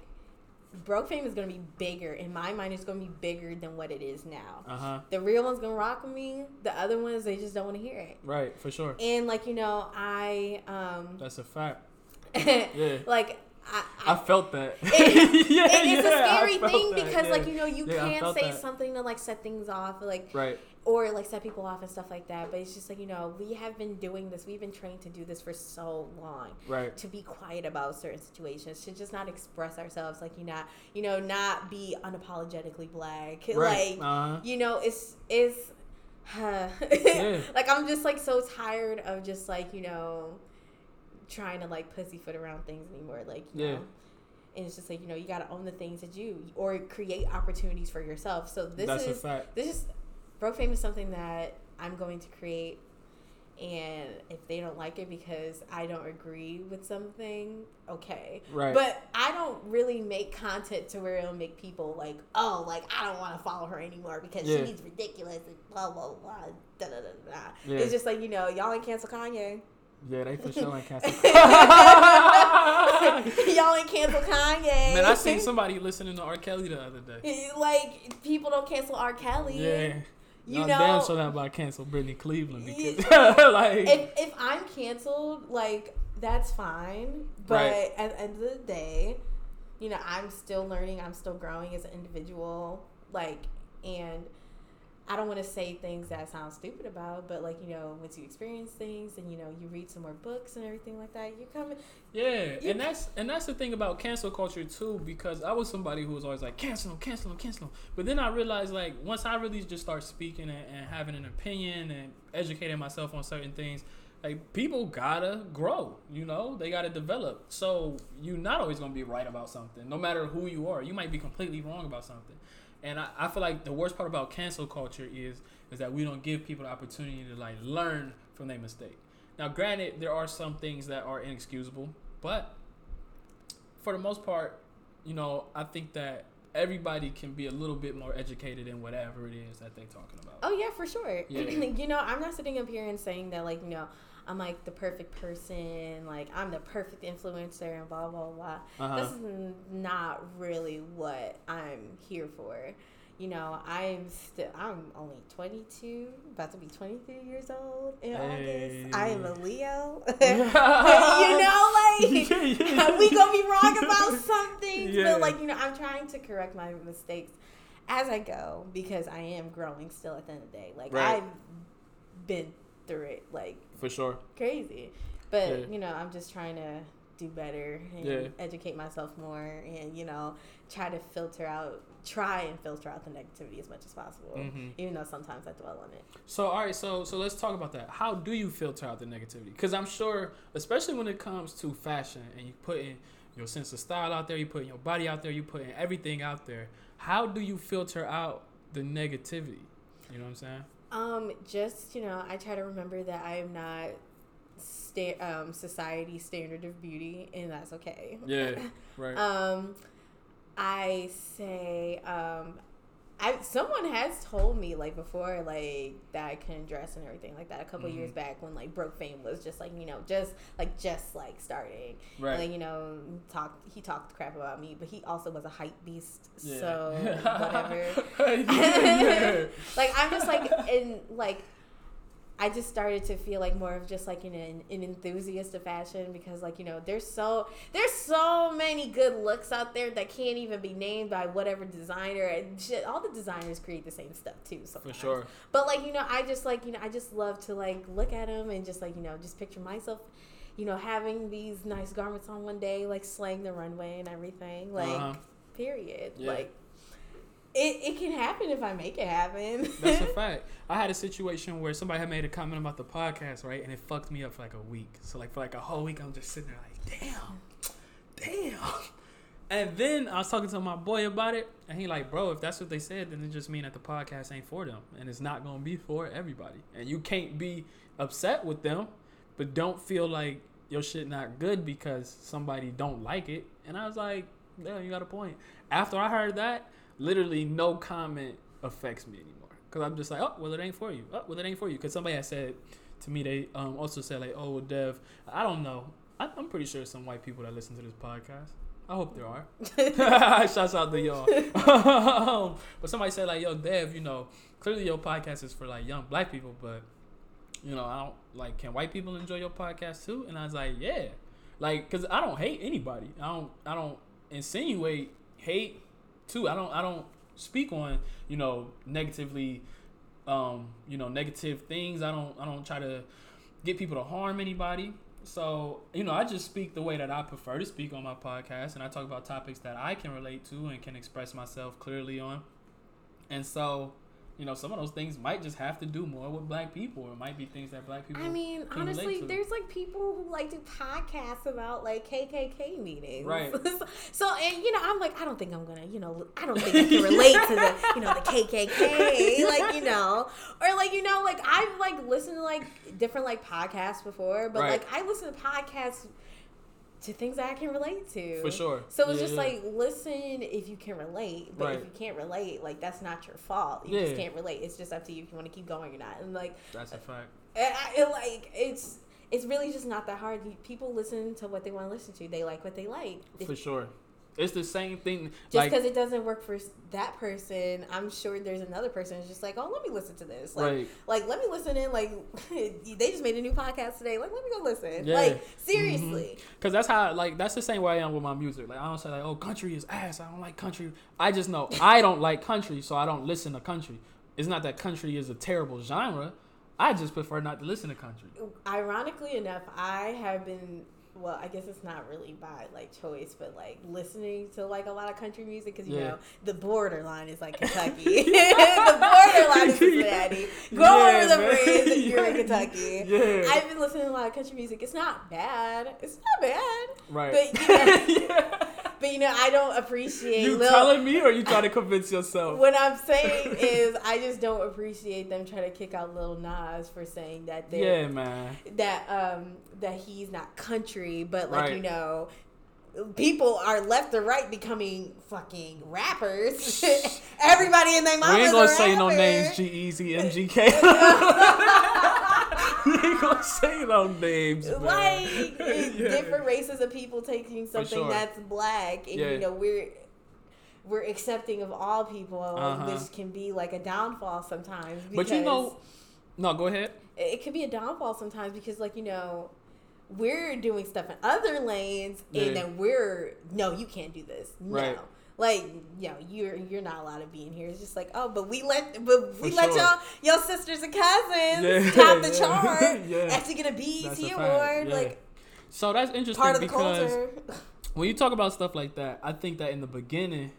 broke fame is gonna be bigger in my mind. It's gonna be bigger than what it is now. Uh huh. The real one's gonna rock with me. The other ones, they just don't want to hear it. Right. For sure. And like you know, I um, That's a fact. Yeah. like I, I I felt that. It- yeah, it's yeah, a scary thing that, because yeah. like you know you can't say that. something to like set things off like Right. or like set people off and stuff like that but it's just like you know we have been doing this we've been trained to do this for so long Right. to be quiet about certain situations to just not express ourselves like you not you know not be unapologetically black Right. like uh huh. you know it's it's Yeah. like i'm just like so tired of just like you know trying to like pussyfoot around things anymore like you Yeah. know and it's just like you know you got to own the things that you or create opportunities for yourself so this That's a is fact. this is broke fame is something that i'm going to create and if they don't like it because i don't agree with something okay Right. but i don't really make content to where it'll make people like oh like i don't want to follow her anymore because Yeah. she's ridiculous and blah blah blah da, da, da, da. Yeah. it's just like you know y'all ain't cancel kanye yeah, they for sure ain't cancel. y'all ain't cancel kanye Man, I seen somebody listening to R. Kelly the other day. like people don't cancel r kelly Yeah. You Y'all know- damn sure not about cancel Brittany Cleveland Yeah. because like if if I'm canceled, like that's fine. But Right. at the end of the day, you know, I'm still learning. I'm still growing as an individual. Like, and I don't want to say things that sound stupid about, but like you know, once you experience things and you know you read some more books and everything like that, you come. Yeah, You- and that's and that's the thing about cancel culture too, because I was somebody who was always like cancel him, cancel him, cancel him. But then I realized like once I really just start speaking and, and having an opinion and educating myself on certain things, like people gotta grow, you know, they gotta develop. So you're not always gonna be right about something, no matter who you are. You might be completely wrong about something. And I, I feel like the worst part about cancel culture is is that we don't give people the opportunity to like learn from their mistake. Now, granted, there are some things that are inexcusable, but for the most part, you know, I think that everybody can be a little bit more educated in whatever it is that they're talking about. Oh yeah, for sure. Yeah. you know, I'm not sitting up here and saying that like you know. I'm like the perfect person, like I'm the perfect influencer, and blah blah blah. Uh-huh. This is not really what I'm here for. You know, I'm still I'm only 22, about to be 23 years old in Hey. August. I am a Leo. you you know, like Yeah, yeah. we gonna be wrong about some things, Yeah. but like you know, I'm trying to correct my mistakes as I go because I am growing still. At the end of the day, like Right. I've been through it, like for sure. crazy. But Yeah. you know, I'm just trying to do better and Yeah. educate myself more, and you know, try to filter out, try and filter out the negativity as much as possible. Mhm. Even though sometimes I dwell on it. So all right, so so let's talk about that. How do you filter out the negativity? Because I'm sure, especially when it comes to fashion, and you put in your sense of style out there, you put in your body out there, you put in everything out there. How do you filter out the negativity? You know what I'm saying? Um, just you know, I try to remember that I am not sta- um, society standard of beauty, and that's okay. Yeah, right. Um, I say, um, I someone has told me like before, like that I couldn't dress and everything like that. A couple Mhm. years back when like broke fame was just like you know just like just like starting. right. Like you know, talked he talked crap about me, but he also was a hype beast. yeah. So whatever. like I'm just like in like I just started to feel like more of just like an, an enthusiast of fashion because like you know there's so there's so many good looks out there that can't even be named by whatever designer and shit. All the designers create the same stuff too. For sure. But like you know, I just like you know, I just love to like look at them and just like you know, just picture myself, you know, having these nice garments on one day, like slaying the runway and everything. Like, Uh-huh. period. Yeah. Like, it it can happen if I make it happen. That's a fact. I had a situation where somebody had made a comment about the podcast, right? And it fucked me up for like a week. So like for like a whole week, I'm just sitting there like, damn, damn. And then I was talking to my boy about it, and he like, bro, if that's what they said, then it just mean that the podcast ain't for them, and it's not gonna be for everybody. And you can't be upset with them, but don't feel like your shit not good because somebody don't like it. And I was like, yeah, you got a point. After I heard that, literally no comment affects me anymore. Cause I'm just like, oh, well, it ain't for you. Oh, well, it ain't for you. Cause somebody had said to me, they um, also said like, oh, Dev, I don't know. I, I'm pretty sure some white people that listen to this podcast. I hope there are. Shouts out to y'all. Um, but somebody said like, yo, Dev, you know, clearly your podcast is for like young black people, but you know, I don't like. Can white people enjoy your podcast too? And I was like, yeah, like, cause I don't hate anybody. I don't. I don't insinuate hate too. I don't. I don't speak on you know negatively, um, you know negative things. I don't. I don't try to get people to harm anybody. So, you know, I just speak the way that I prefer to speak on my podcast and I talk about topics that I can relate to and can express myself clearly on. And so, you know, some of those things might just have to do more with black people, or it might be things that black people. I mean, honestly, there's like people who like do podcasts about like KKK meetings, Right. so, and you know, I'm like, I don't think I'm gonna, you know, I don't think I can relate to the, you know, the KKK, like you know, or like you know, like I've like listened to like different like podcasts before, but Right. like I listen to podcasts to things that I can relate to. For sure. So it's Yeah, just yeah. like listen if you can relate, but if you can't relate, like that's not your fault. You Yeah. just can't relate. It's just up to you if you want to keep going or not. And like That's a fact. and I, it, like it's it's really just not that hard. People listen to what they want to listen to. They like what they like. If- For sure. It's the same thing. just like, because it doesn't work for that person, I'm sure there's another person who's just like, oh, let me listen to this. Like, Right. like let me listen in. Like, they just made a new podcast today. Like, let me go listen. Yeah. Like, mm-hmm. seriously. Cause that's how like that's the same way I am with my music. Like I don't say like, oh, country is ass. I don't like country. I just know I don't like country, so I don't listen to country. It's not that country is a terrible genre. I just prefer not to listen to country. Ironically enough, I have been. Well, I guess it's not really by like choice, but like listening to like a lot of country music because you Yeah. know the borderline is like Kentucky. the borderline is Cincinnati. Go Yeah, over the man. bridge if you're in Kentucky. Yeah. I've been listening to a lot of country music. It's not bad. It's not bad. Right. But you know, but you know, I don't appreciate. you Lil- telling me or you trying to convince yourself? what I'm saying is, I just don't appreciate them trying to kick out Lil Nas for saying that they're yeah, man. that um that he's not country, but like Right. you know, people are left or right becoming fucking rappers. Everybody in their mama's We ain't gonna say no names. G-Eazy, MGK. we ain't no names. Man. Like Yeah. different races of people taking something sure. that's black, and Yeah. you know we're we're accepting of all people, Uh-huh. which can be like a downfall sometimes. But you know, no, go ahead. it could be a downfall sometimes because like you know we're doing stuff in other lanes Yeah. and then we're no you can't do this no Right. Like you know you're you're not allowed to be in here it's just like oh but we let but we For let sure. y'all your sisters and cousins Yeah, top the yeah, chart yeah. actually get a BET That's a fact, award yeah. like So that's interesting part of the because culture when you talk about stuff like that, I think that in the beginning,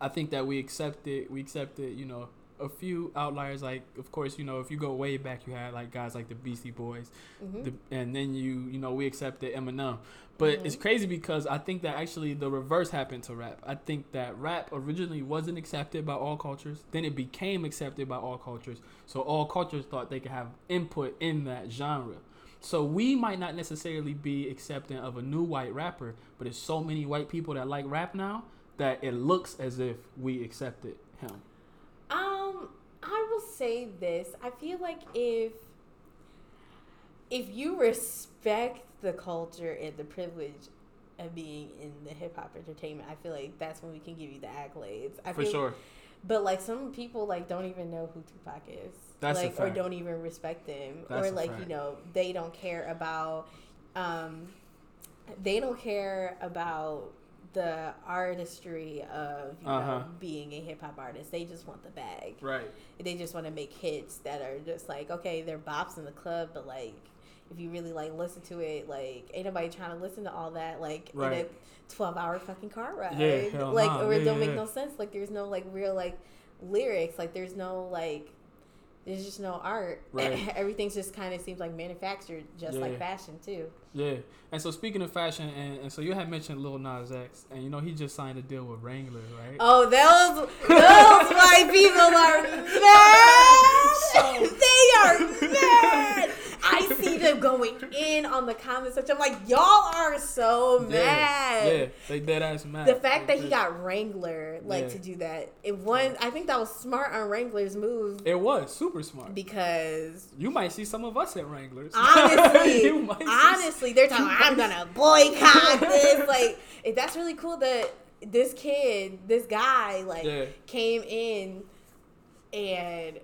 I think that we accepted we accepted, you know, a few outliers. Like, of course, you know, if you go way back, you had like guys like the Beastie Boys, Mhm. the, and then you, you know, we accepted Eminem. But it's crazy because I think that actually the reverse happened to rap. I think that rap originally wasn't accepted by all cultures. Then it became accepted by all cultures. So all cultures thought they could have input in that genre. So we might not necessarily be accepting of a new white rapper, but there's so many white people that like rap now that it looks as if we accepted him. Um, I will say this. I feel like if if you respect the culture and the privilege of being in the hip hop entertainment, I feel like that's when we can give you the accolades. I For feel, sure. But like some people like don't even know who Tupac is. That's like or don't even respect him. That's or like, you know, they don't care about um they don't care about the artistry of you Uh-huh. know being a hip hop artist. They just want the bag. Right. They just want to make hits that are just like okay, they're bops in the club, but like if you really like listen to it, like ain't nobody trying to listen to all that like in a twelve hour fucking car ride. Yeah, like nah. or it Yeah, don't yeah, make no sense. Like there's no like real like lyrics. Like there's no like there's just no art. Right. Everything's just kind of seems like manufactured, just like fashion too. Yeah. And so speaking of fashion, and, and so you had mentioned Lil Nas X, and you know he just signed a deal with Wrangler, right? Oh, those those white people are mad. they are mad. I see them going in on the comment section. I'm like, y'all are so mad. yeah, they dead ass mad. The fact that he got Wrangler like Yeah. to do that, it one I think that was smart on Wrangler's move it was super smart. because You might see some of us at Wranglers. honestly, honestly, they're talking. I'm gonna boycott this. Like, if that's really cool that this kid, this guy, like, Yeah. came in and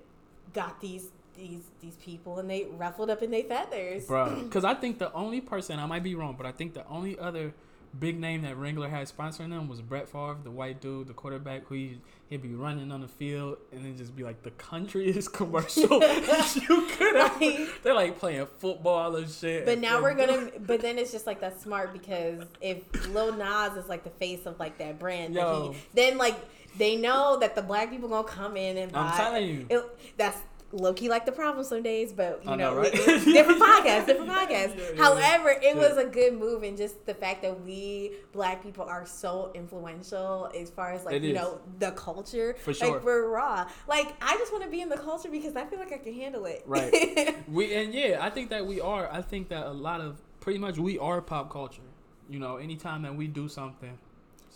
got these these these people, and they ruffled up in their feathers. bro. Because I think the only person I might be wrong, but I think the only other big name that Wrangler had sponsoring them was Brett Favre, the white dude, the quarterback, who he, he'd be running on the field and then just be like the countryest commercial you could have. Like- They're like playing football and shit. But now we're gonna. But then it's just like that's smart because if Lil Nas is like the face of like that brand, Yo. he, then like they know that the black people gonna come in and buy. I'm telling you. it, that's low key like the problem some days, but you I know, know, right? different podcasts, different podcasts. Yeah, yeah, However, it yeah. was a good move, and just the fact that we black people are so influential as far as like It you is. know the culture. For sure. like we're raw. Like I just want to be in the culture because I feel like I can handle it. Right. We and yeah, I think that we are. I think that a lot of pretty much we are pop culture. You know, anytime that we do something,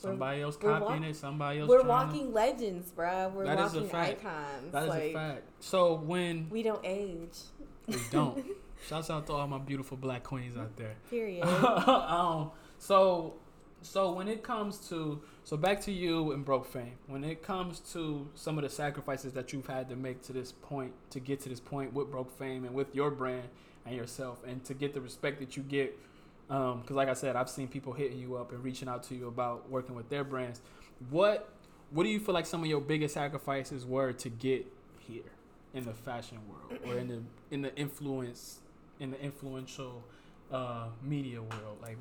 somebody else we're copying walk- it, somebody else. We're trying walking legends, bruh. We're That is a walking fact. icons. That is like, a fact. So when We don't age. we don't, shouts out to all my beautiful black queens out there. Period. um, so so when it comes to so back to you and broke fame when it comes to some of the sacrifices that you've had to make to this point to get to this point with broke fame and with your brand and yourself and to get the respect that you get because like i said i've seen people hitting you up and reaching out to you about working with their brands what what do you feel like some of your biggest sacrifices were to get here in the fashion world or in the in the influence in the influential uh, media world like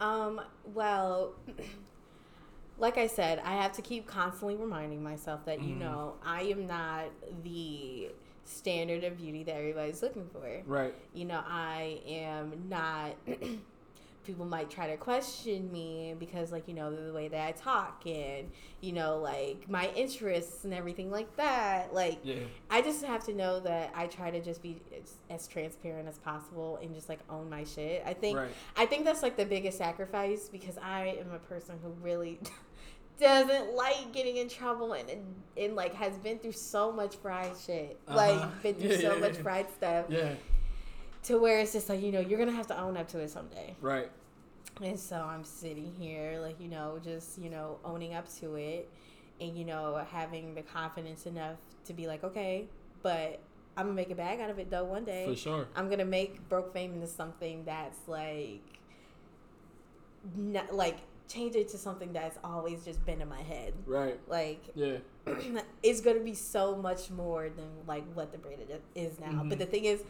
Um, well, like I said, I have to keep constantly reminding myself that, you Mhm. know, I am not the standard of beauty that everybody's looking for. right You know, I am not. people might try to question me because, like, you know, the way that I talk and, you know, like my interests and everything like that. Like, yeah I just have to know that I try to just be as, as transparent as possible and just like own my shit. I think right I think that's like the biggest sacrifice because I am a person who really doesn't like getting in trouble and, and and like has been through so much fried shit. Uh-huh. Like been through Yeah, so yeah, much fried stuff yeah to where it's just like, you know, you're gonna have to own up to it someday. right And so I'm sitting here, like, you know, just, you know, owning up to it and, you know, having the confidence enough to be like, okay, but I'm gonna make a bag out of it though one day. for sure I'm gonna make broke fame into something that's like, not, like change it to something that's always just been in my head. right Like yeah it's gonna be so much more than like what the braided is now. Mhm. But the thing is,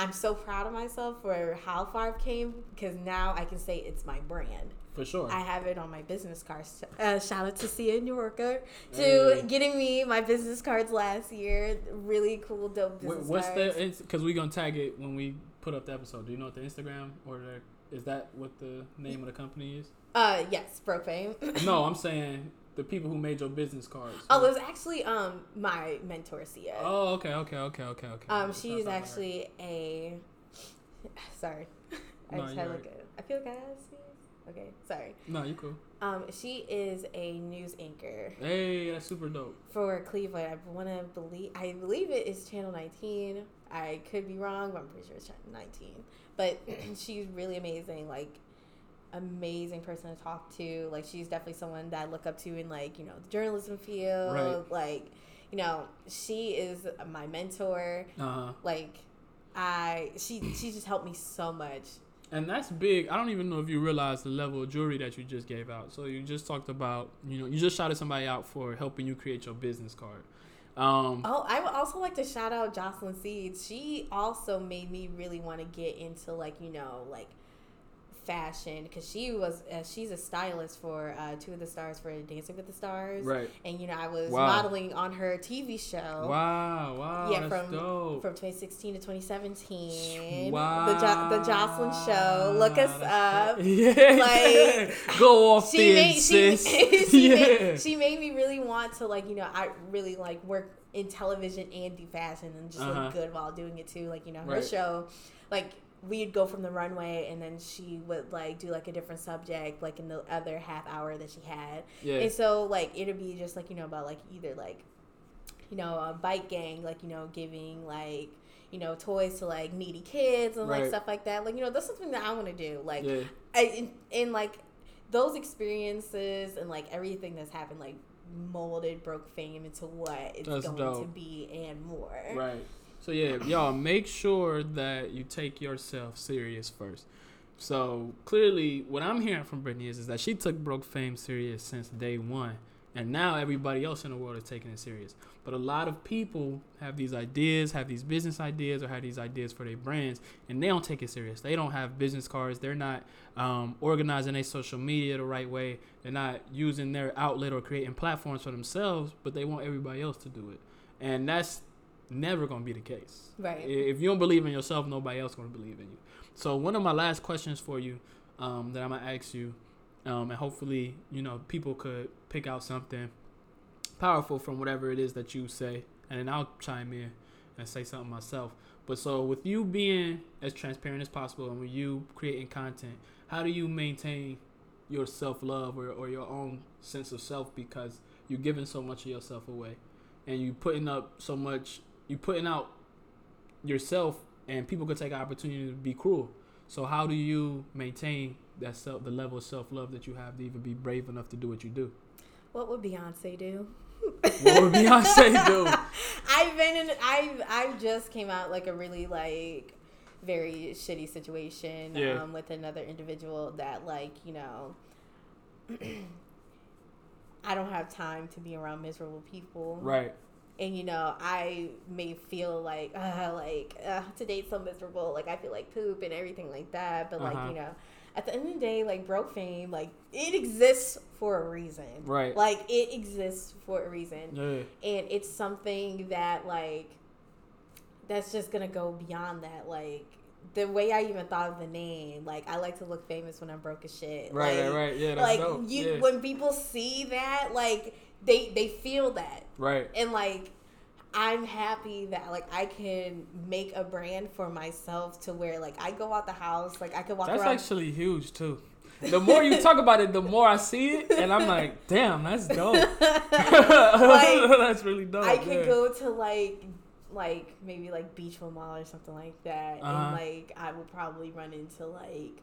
I'm so proud of myself for how far I've came because now I can say it's my brand. for sure I have it on my business cards. Uh, shout out to Sia Nyorkor to Hey. getting me my business cards last year. Really cool, dope business what's cards. the because we're gonna tag it when we put up the episode do you know what the instagram or the is that what the name of the company is uh, yes, fame. no i'm saying the people who made your business cards oh, it was actually um my mentor Sia. oh okay okay okay okay okay Um, Yeah, she shouts is out to her. actually a. Sorry, I No, just had like a. I feel like I had a. Okay, sorry. no you cool Um, she is a news anchor hey that's super dope for Cleveland. I want to believe. I believe it is Channel 19. I could be wrong, but I'm pretty sure it's Channel 19. But she's really amazing. Like amazing person to talk to. Like she's definitely someone that I look up to in like you know the journalism field. Right. Like you know she is my mentor. uh-huh Like I she she just helped me so much. And that's big. I don't even know if you realize the level of jewelry that you just gave out. So you just talked about, you know, you just shouted somebody out for helping you create your business card. Um, Oh, I would also like to shout out Jocelyn Seeds. She also made me really want to get into like you know like fashion because she was uh, she's a stylist for uh, two of the stars for Dancing with the Stars, right. and you know I was Wow. modeling on her TV show. Wow. Wow. Yeah, from dope. from 2016 to 2017. wow. The jo- the Jocelyn show. Look us That's up. dope. Yeah. Like, Go off She made she, she, yeah. made, she made me really want to like you know I really like work in television and do fashion and just Uh-huh. look good while doing it too. Like you know her Right. show, like we'd go from the runway and then she would like do like a different subject like in the other half hour that she had Yeah. and so like it'd be just like you know about like either like you know a bike gang like you know giving like you know toys to like needy kids and like stuff like that like you know that's something that i want to do like yeah. I, in, in like those experiences and like everything that's happened like molded broke fame into what it's That's going to be and more Right. So yeah, y'all make sure that you take yourself serious first. So clearly, what I'm hearing from Brittany is, is that she took broke fame serious since day one, and now everybody else in the world is taking it serious. But a lot of people have these ideas, have these business ideas, or have these ideas for their brands, and they don't take it serious. They don't have business cards. They're not um, organizing their social media the right way. They're not using their outlet or creating platforms for themselves, but they want everybody else to do it, and that's never gonna be the case. right If you don't believe in yourself, nobody else gonna believe in you. So one of my last questions for you um, that I'm gonna ask you, um, and hopefully you know people could pick out something powerful from whatever it is that you say, and then I'll chime in and say something myself. But so with you being as transparent as possible, and with you creating content, how do you maintain your self love or, or your own sense of self because you're giving so much of yourself away, and you putting up so much, you putting out yourself and people could take an opportunity to be cruel. So how do you maintain that self, the level of self love that you have to even be brave enough to do what you do? what would beyonce do What would Beyonce do? I've been in. I've I've just came out like a really like very shitty situation Yeah. um, with another individual that like you know. I don't have time to be around miserable people, Right. And you know I may feel like uh, like uh, today's so miserable, like I feel like poop and everything like that. But Uh-huh. like you know, at the end of the day, like broke fame, like it exists for a reason, Right. Like it exists for a reason Yeah. and it's something that like that's just gonna go beyond that like the way i even thought of the name like i like to look famous when i'm broke as shit Right. like, right. Right. Yeah. That's like dope. you yeah. when people see that like they they feel that right. and like i'm happy that like i can make a brand for myself to where like i go out the house like i can walk That's around actually huge too. The more you talk about it, the more I see it, and I'm like, damn, that's dope. that's really dope. I could yeah. go to like like maybe like Beachville Mall or something like that, Uh-huh. and like I would probably run into like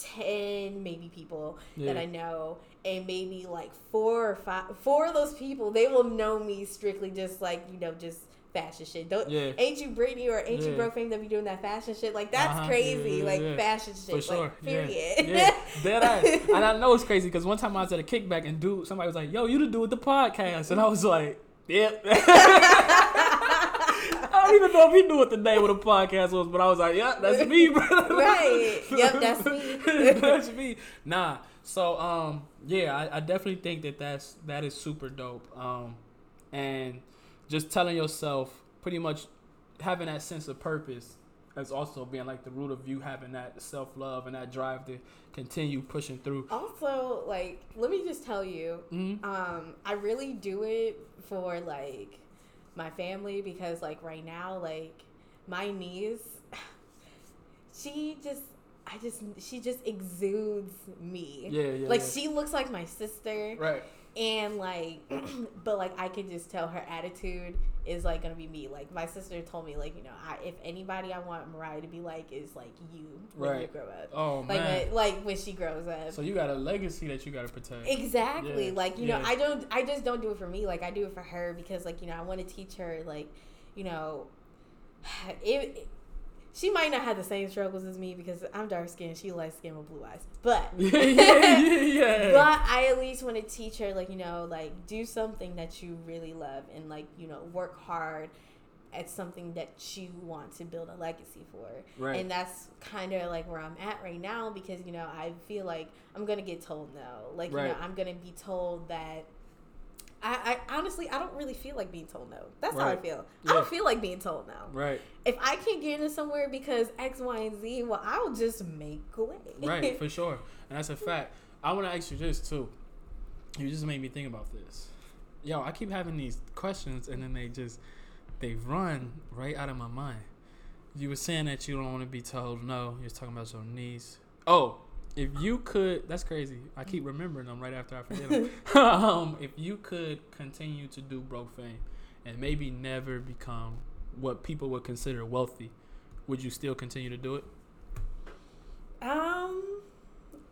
ten maybe people that I know, and maybe like four or five four of those people they will know me strictly just like you know just fashion shit. Don't Yeah. ain't you Brittany or ain't you Yeah. broke fame that be doing that fashion shit? Like that's Uh-huh. crazy. Yeah, yeah, like yeah. fashion shit. For sure. Like, period. Yeah. Dead ass. And I know it's crazy because one time I was at a kickback and dude, somebody was like, "Yo, you the dude with the podcast," and I was like, "Yep." I don't even know if he knew what the name of the podcast was, but I was like, "Yeah, that's me, bro." Right. Yep, that's me. that's me. Nah. So um, yeah, I, I definitely think that that's that is super dope. Um, and just telling yourself pretty much having that sense of purpose as also being like the root of you having that self love and that drive to continue pushing through. Also, like, let me just tell you, Mhm. um, I really do it for like my family because like right now, like my niece, she just I just she just exudes me. Yeah, yeah. like yeah. she looks like my sister right. and like but like I can just tell her attitude is like gonna be me. Like my sister told me like, you know, I, if anybody I want Mariah to be like is like you when you grow up. Oh Like man. when, like when she grows up. so you got a legacy that you got to protect. Exactly. Yeah, Like, you know. I don't I just don't do it for me. Like I do it for her because like, you know, I want to teach her like, you know, it, she might not have the same struggles as me because I'm dark skinned, she light skinned with blue eyes. But yeah, yeah, yeah. but I at least want to teach her like, you know, like do something that you really love and like, you know, work hard at something that you want to build a legacy for. Right. And that's kind of like where I'm at right now because, you know, I feel like I'm going to get told no. Like, you know, I'm going to be told that. I, I honestly, I don't really feel like being told no. That's how I feel. Yeah. I don't feel like being told no. right. If I can't get into somewhere because X, Y, and Z, well, I'll just make a way. Right, for sure. And that's a fact. I want to ask you this too. You just made me think about this. Yo, I keep having these questions and then they just they run right out of my mind. you were saying that you don't want to be told no. You're talking about your niece. Oh, if you could, that's crazy. I keep remembering them right after I forget them. um, if you could continue to do broke fame and maybe never become what people would consider wealthy, would you still continue to do it? Um,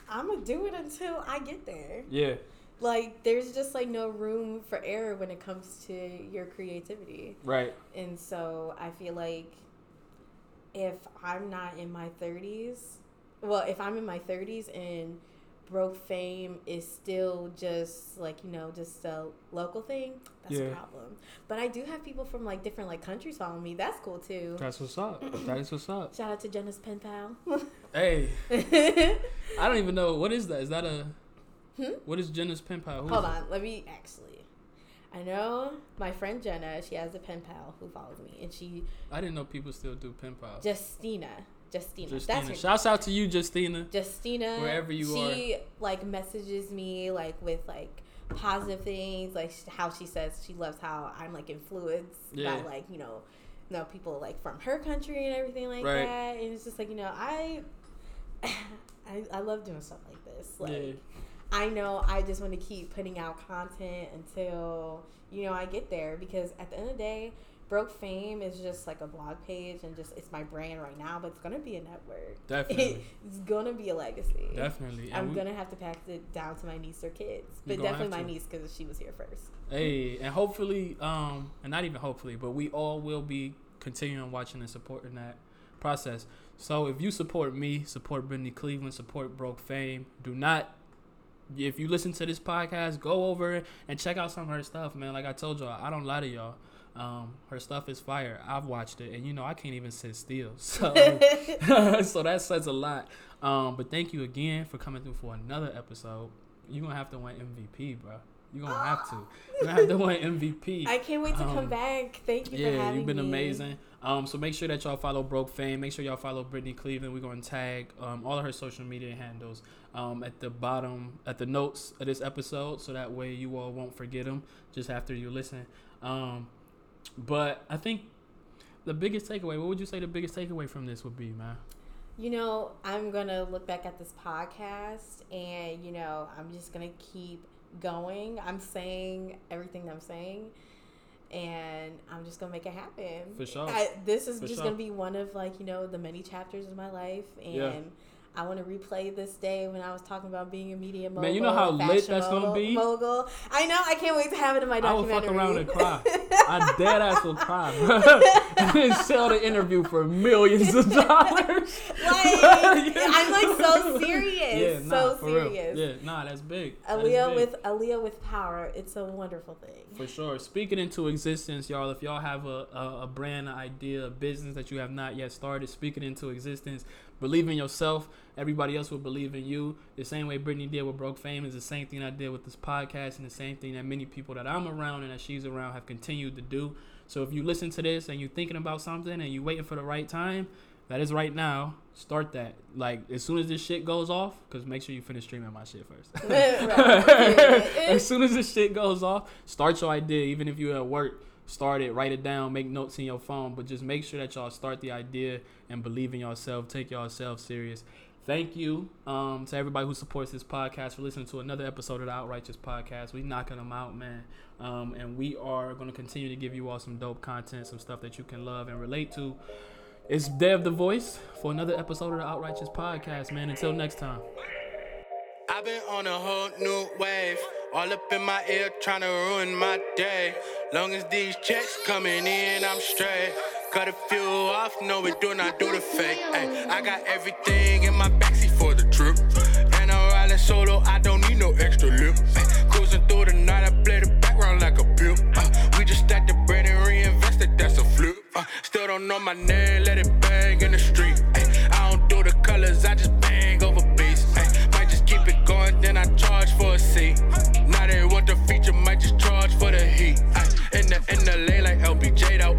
I'm gonna do it until I get there. Yeah. Like, there's just like no room for error when it comes to your creativity. Right. And so I feel like if I'm not in my 30s, well, if I'm in my 30s and broke fame is still just like, you know, just a local thing, that's Yeah. a problem. But I do have people from like different like countries following me. That's cool too. That's what's up. That is what's up. Shout out to Jenna's pen pal. Hey, I don't even know what is that. Is that a Hmm? what is Jenna's pen pal? Who Hold is it? on, let me actually. I know my friend Jenna, she has a pen pal who follows me, and she, I didn't know people still do pen pals. Justina. Justina. Justina. her Shouts out to you, Justina. Justina, Wherever you are. she like messages me like with like positive things, like how she says she loves how I'm like influenced Yeah. by like you know, you know people like from her country and everything like Right. that, and it's just like you know I, I, I love doing stuff like this. Like Yeah. I know I just want to keep putting out content until you know I get there because at the end of the day. Broke Fame is just like a blog page and just it's my brand right now, but it's gonna be a network. Definitely. it's gonna be a legacy. Definitely. I'm we- gonna have to pass it down to my niece or kids, but definitely my niece because she was here first. Hey, and hopefully, um, and not even hopefully, but we all will be continuing watching and supporting that process. So if you support me, support Brittany Cleveland, support Broke Fame, do not. If you listen to this podcast, go over and check out some of her stuff, man. Like I told y'all, I don't lie to y'all. Um, her stuff is fire. I've watched it, and you know I can't even sit still. So, so that says a lot. Um, but thank you again for coming through for another episode. You're gonna have to win MVP, bro. You're gonna have to. You're gonna have to win MVP. I can't wait to Um, come back. Thank you for yeah, you've been me. amazing. Um, so make sure that y'all follow Broke Fame. Make sure y'all follow Brittany Cleveland. We're gonna tag um, all of her social media handles um, at the bottom at the notes of this episode, so that way you all won't forget them just after you listen. Um, but I think the biggest takeaway. What would you say the biggest takeaway from this would be, man? You know, I'm gonna look back at this podcast, and you know, I'm just gonna keep going. I'm saying everything I'm saying. And I'm just gonna make it happen. For sure. I, this is For just sure. gonna be one of like you know the many chapters of my life, and Yeah. I want to replay this day when I was talking about being a media mogul. Man, you know how lit that's gonna be? Mogul. I know. I can't wait to have it in my documentary. I will fuck around and cry. I dead ass will cry, bro. and sell the interview for millions of dollars. like, I'm like so serious. Yeah, nah, so for real. serious. Yeah, nah, that's big. Aaliyah big. with Aaliyah with power. It's a wonderful thing. For sure. Speaking into existence, y'all. If y'all have a, a, a brand, an idea, a business that you have not yet started, speaking into existence. Believe in yourself. Everybody else will believe in you. The same way Brittany did with Broke Fame is the same thing I did with this podcast, and the same thing that many people that I'm around and that she's around have continued to do. So if you listen to this and you're thinking about something and you're waiting for the right time, that is right now. Start that. Like as soon as this shit goes off, because make sure you finish streaming my shit first. As soon as this shit goes off, start your idea. Even if you're at work, start it, write it down, make notes in your phone. But just make sure that y'all start the idea and believe in yourself. Take yourself serious. Thank you um, to everybody who supports this podcast for listening to another episode of the Outrighteous Podcast. We knocking them out, man. Um, and we are going to continue to give you all some dope content, some stuff that you can love and relate to. It's Dev the Voice for another episode of the Outrighteous Podcast, man. Until next time. I've been on a whole new wave. All up in my ear, trying to ruin my day. Long as these checks coming in, I'm straight. Cut a few off, no, we do not do the fake. Ay, I got everything in my backseat for the trip. And I'm riding solo, I don't need no extra lip. Ay, cruising through the night, I play the background like a pimp. Uh, we just stacked the bread and reinvested, that's a flip. Uh, still don't know my name, let it bang in the street. Ay, I don't do the colors, I just bang over beats. Might just keep it going, then I charge for a seat. Just charge for the heat. Ay, in the in the lane like LBJ though,